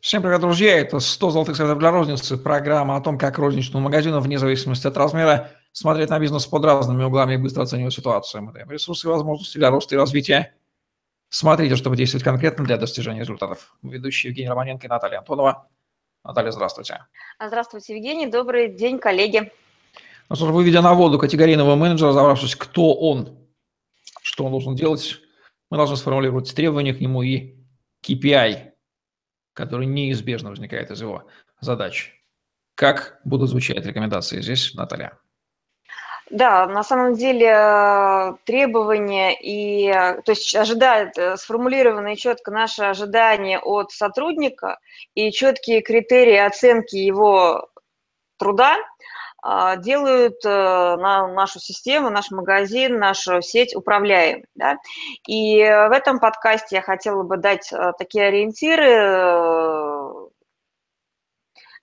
Всем привет, друзья! Это 100 золотых советов для розницы. Программа о том, как розничному магазину, вне зависимости от размера, смотреть на бизнес под разными углами и быстро оценивать ситуацию. Мы даем ресурсы и возможности для роста и развития. Смотрите, чтобы действовать конкретно для достижения результатов. Ведущие Евгений Романенко и Наталья Антонова. Наталья, здравствуйте. Здравствуйте, Евгений. Добрый день, коллеги. Ну что ж, выведя на воду категорийного менеджера, разобравшись, кто он, что он должен делать, мы должны сформулировать требования к нему и KPI, который неизбежно возникает из его задач. Как будут звучать рекомендации здесь, Наталья? Да, на самом деле э, требования и, то есть ожидают, э, сформулированные четко наши ожидания от сотрудника и четкие критерии оценки его труда делают э, на нашу систему, наш магазин, нашу сеть управляемой. Да? И в этом подкасте я хотела бы дать такие ориентиры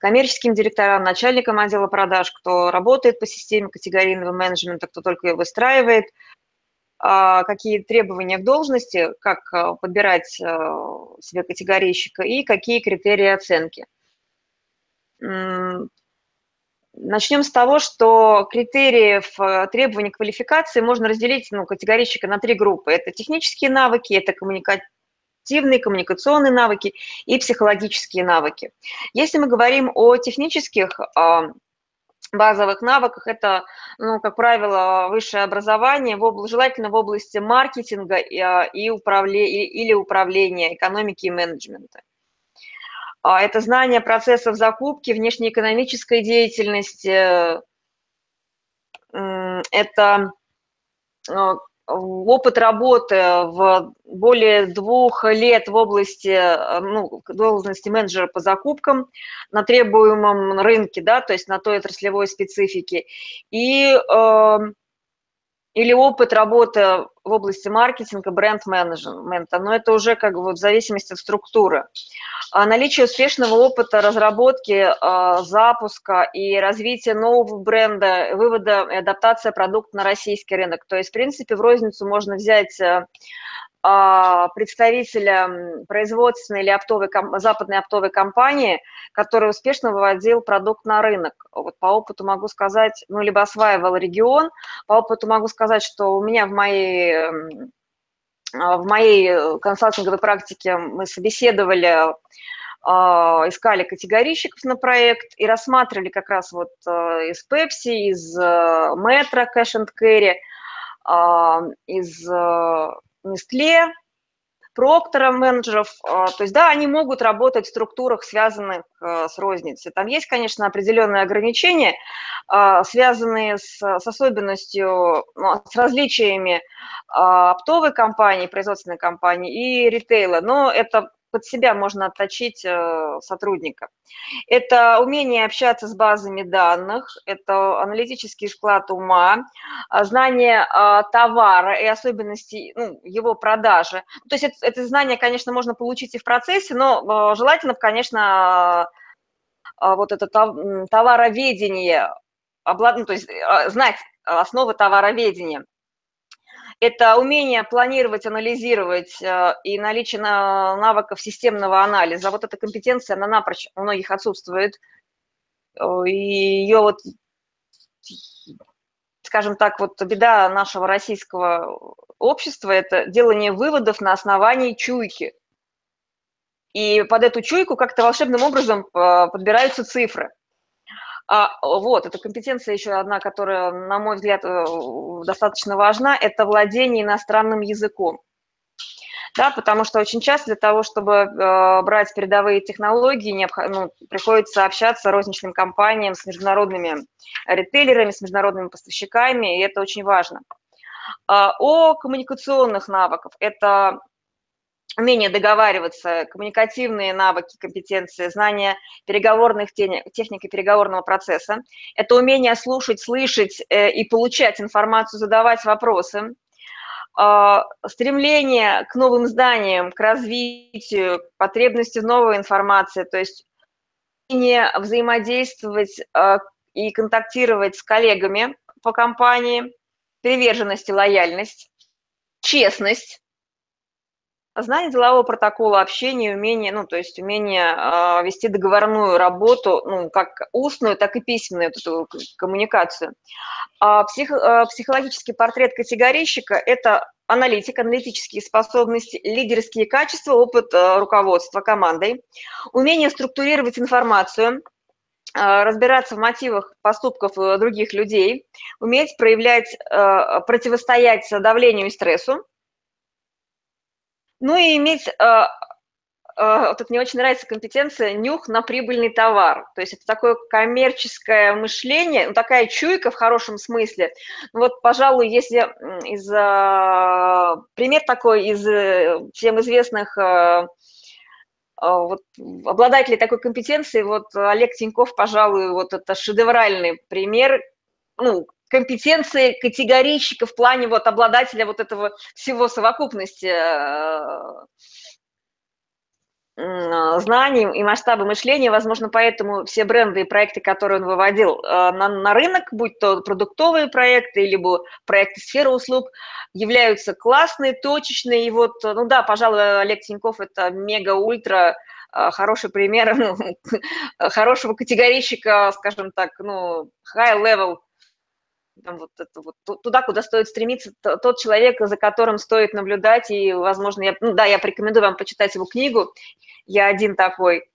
коммерческим директорам, начальникам отдела продаж, кто работает по системе категорийного менеджмента, кто только ее выстраивает, а, какие требования к должности, как а, подбирать а, себе категорийщика и какие критерии оценки. Начнем с того, что критериев требований квалификации можно разделить ну, категорийщика на три группы. Это технические навыки, это коммуника когнитивные, коммуникационные навыки и психологические навыки. Если мы говорим о технических базовых навыках, это, ну, как правило, высшее образование, в обла- желательно в области маркетинга и, а, и управле- или управления, экономики и менеджмента. А, это знание процессов закупки, внешнеэкономической деятельности, это опыт работы в более двух лет в области, э, ну, должности менеджера по закупкам на требуемом рынке, да, то есть на той отраслевой специфике, и э, или опыт работы в области маркетинга, бренд-менеджмента, но это уже как бы в зависимости от структуры. А наличие успешного опыта разработки, а, запуска и развития нового бренда, вывода и адаптация продукта на российский рынок. То есть, в принципе, в розницу можно взять а, представителя производственной или оптовой, западной оптовой компании, который успешно выводил продукт на рынок. Вот по опыту могу сказать, ну, либо осваивал регион, по опыту могу сказать, что у меня в моей а, в моей консалтинговой практике мы собеседовали, а, искали категорийщиков на проект и рассматривали как раз вот э, из Pepsi, из Metro Cash and Carry, из э, Nestle, Проктора менеджеров, а, то есть, да, они могут работать в структурах, связанных а, с розницей. Там есть, конечно, определенные ограничения, а, связанные с, с особенностью, ну, с различиями оптовой компании, производственной компании и ритейла, но это под себя можно отточить э, сотрудника. Это умение общаться с базами данных, это аналитический склад ума, а, знание а, товара и особенностей ну, его продажи. То есть это, это знание, конечно, можно получить и в процессе, но э, желательно, конечно, а, вот это товароведение, ну, то есть знать основы товароведения это умение планировать, анализировать э, и наличие навыков системного анализа. Вот эта компетенция, она напрочь у многих отсутствует. И ее вот, скажем так, вот беда нашего российского общества – это делание выводов на основании чуйки. И под эту чуйку как-то волшебным образом э, подбираются цифры – вот, эта компетенция еще одна, которая, на мой взгляд, э, достаточно важна, это владение иностранным языком. Да, потому что очень часто для того, чтобы э, брать передовые технологии, ну, приходится общаться розничным компаниям с международными ритейлерами, с международными поставщиками, и это очень важно. А, о коммуникационных навыках. Это умение договариваться, коммуникативные навыки, компетенции, знание переговорных техник и переговорного процесса. Это умение слушать, слышать э, и получать информацию, задавать вопросы. А, стремление к новым зданиям, к развитию, потребности в новой информации, то есть умение взаимодействовать а, и контактировать с коллегами по компании, приверженность и лояльность, честность, Знание делового протокола, общение, умение, ну, то есть умение э, вести договорную работу, ну, как устную, так и письменную эту коммуникацию. А псих, э, психологический портрет категорийщика – это аналитик, аналитические способности, лидерские качества, опыт э, руководства командой, умение структурировать информацию, э, разбираться в мотивах поступков э, других людей, уметь проявлять, противостоять давлению и стрессу, ну и иметь, а, а, вот это мне очень нравится компетенция нюх на прибыльный товар. То есть это такое коммерческое мышление, ну, такая чуйка в хорошем смысле. Вот, пожалуй, если из, а, пример такой из э, всем известных вот, обладателей такой компетенции, вот Олег Тиньков, пожалуй, вот это шедевральный пример, ну, компетенции категорийщика в плане вот обладателя вот этого всего совокупности э, знаний и масштаба мышления, возможно, поэтому все бренды и проекты, которые он выводил э, на, на рынок, будь то продуктовые проекты, либо проекты сферы услуг, являются классные, точечные. И вот, ну да, пожалуй, Олег Тиньков – это мега-ультра э, хороший пример ну, хорошего категорийщика, скажем так, ну, high-level там, вот это вот туда, куда стоит стремиться, тот человек, за которым стоит наблюдать, и, возможно, я, ну да, я порекомендую вам почитать его книгу, я один такой,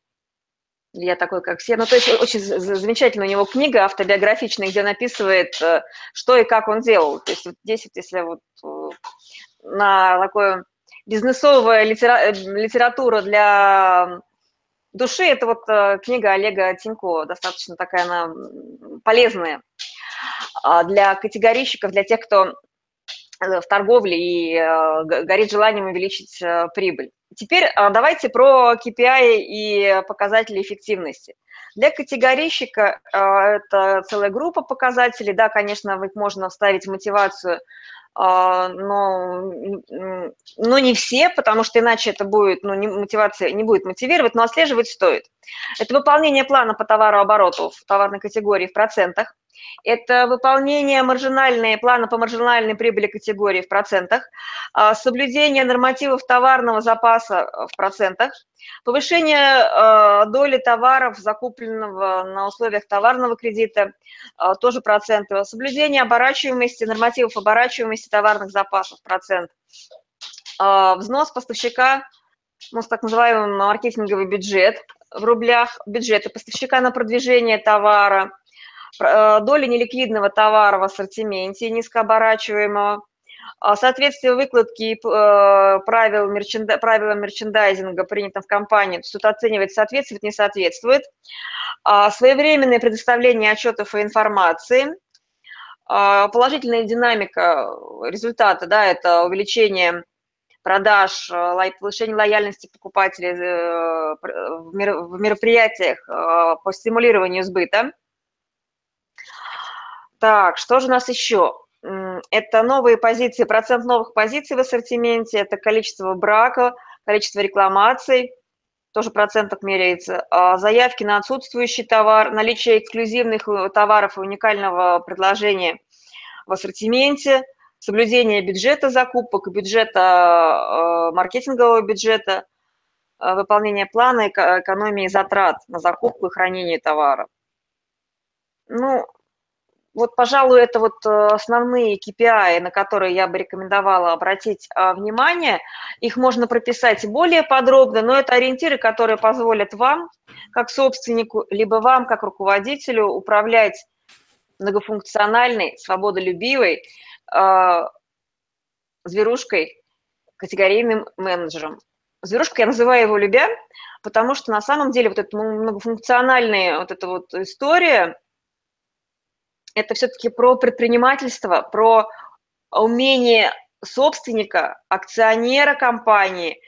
я такой, как все. Ну, то есть очень замечательная у него книга автобиографичная, где он описывает, э, что и как он делал. То есть вот здесь, вот, если вот э, на такое бизнесовая литера, э, литература для души, это вот книга Олега Тинько, достаточно такая она полезная. А, для категорийщиков, для тех, кто э, в торговле и э, горит желанием увеличить э, прибыль. Теперь давайте про KPI и показатели эффективности. Для категорийщика это целая группа показателей. Да, конечно, можно вставить мотивацию, но, но не все, потому что иначе это будет, ну, не, мотивация не будет мотивировать, но отслеживать стоит. Это выполнение плана по товарообороту в товарной категории в процентах, это выполнение маржинальной, плана по маржинальной прибыли категории в процентах, а, соблюдение нормативов товарного запаса э, в процентах, повышение э, доли товаров, закупленного на условиях товарного кредита, э, тоже проценты, соблюдение оборачиваемости, нормативов оборачиваемости товарных запасов, процент, взнос поставщика, ну, так называемый маркетинговый бюджет в рублях, бюджеты поставщика на продвижение товара, доля неликвидного товара в ассортименте низкооборачиваемого, а, соответствие выкладки э, правил мерченда, правилам мерчендайзинга, принятым в компании, тут оценивать соответствует, не соответствует, а, своевременное предоставление отчетов и информации, а, положительная динамика результата, да, это увеличение продаж, повышение лояльности покупателей э, в мероприятиях по стимулированию сбыта – так, что же у нас еще? Это новые позиции, процент новых позиций в ассортименте, это количество брака, количество рекламаций, тоже процентов меряется, а заявки на отсутствующий товар, наличие эксклюзивных э, товаров и уникального предложения в ассортименте, соблюдение бюджета закупок, бюджета, э, маркетингового бюджета, выполнение плана экономии затрат на закупку и хранение товара. Ну, вот, пожалуй, это вот э, основные KPI, на которые я бы рекомендовала обратить а, внимание. Их можно прописать более подробно, но это ориентиры, которые позволят вам, как собственнику, либо вам, как руководителю, управлять многофункциональной, свободолюбивой э, зверушкой, категорийным менеджером. Зверушка, я называю его любя, потому что на самом деле вот эта многофункциональная вот эта вот история – это все-таки про предпринимательство, про умение собственника, акционера компании,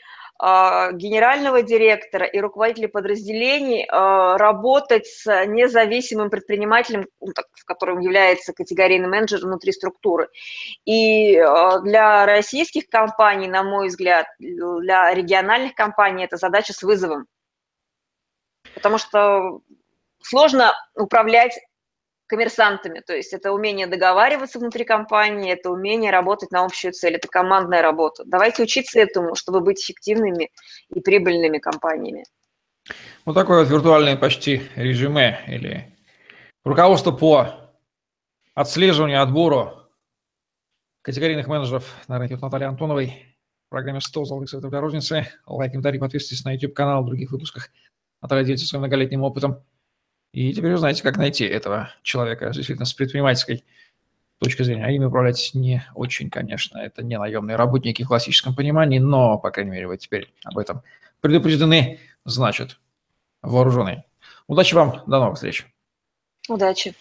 а, генерального директора и руководителей подразделений а, работать с независимым предпринимателем, ну, в котором является категорийный менеджер внутри структуры. И а, для российских компаний, на мой взгляд, для региональных компаний это задача с вызовом. Потому что сложно управлять коммерсантами. То есть это умение договариваться внутри компании, это умение работать на общую цель, это командная работа. Давайте учиться этому, чтобы быть эффективными и прибыльными компаниями. Вот такое вот виртуальное почти резюме или руководство по отслеживанию, отбору категорийных менеджеров на рынке от Натальи Антоновой в программе 100 золотых советов для розницы. Лайк, комментарий, подписывайтесь на YouTube-канал, в других выпусках. Наталья делится своим многолетним опытом. И теперь вы знаете, как найти этого человека действительно с предпринимательской точки зрения. А ими управлять не очень, конечно. Это не наемные работники в классическом понимании, но, по крайней мере, вы теперь об этом предупреждены, значит, вооружены. Удачи вам, до новых встреч. Удачи.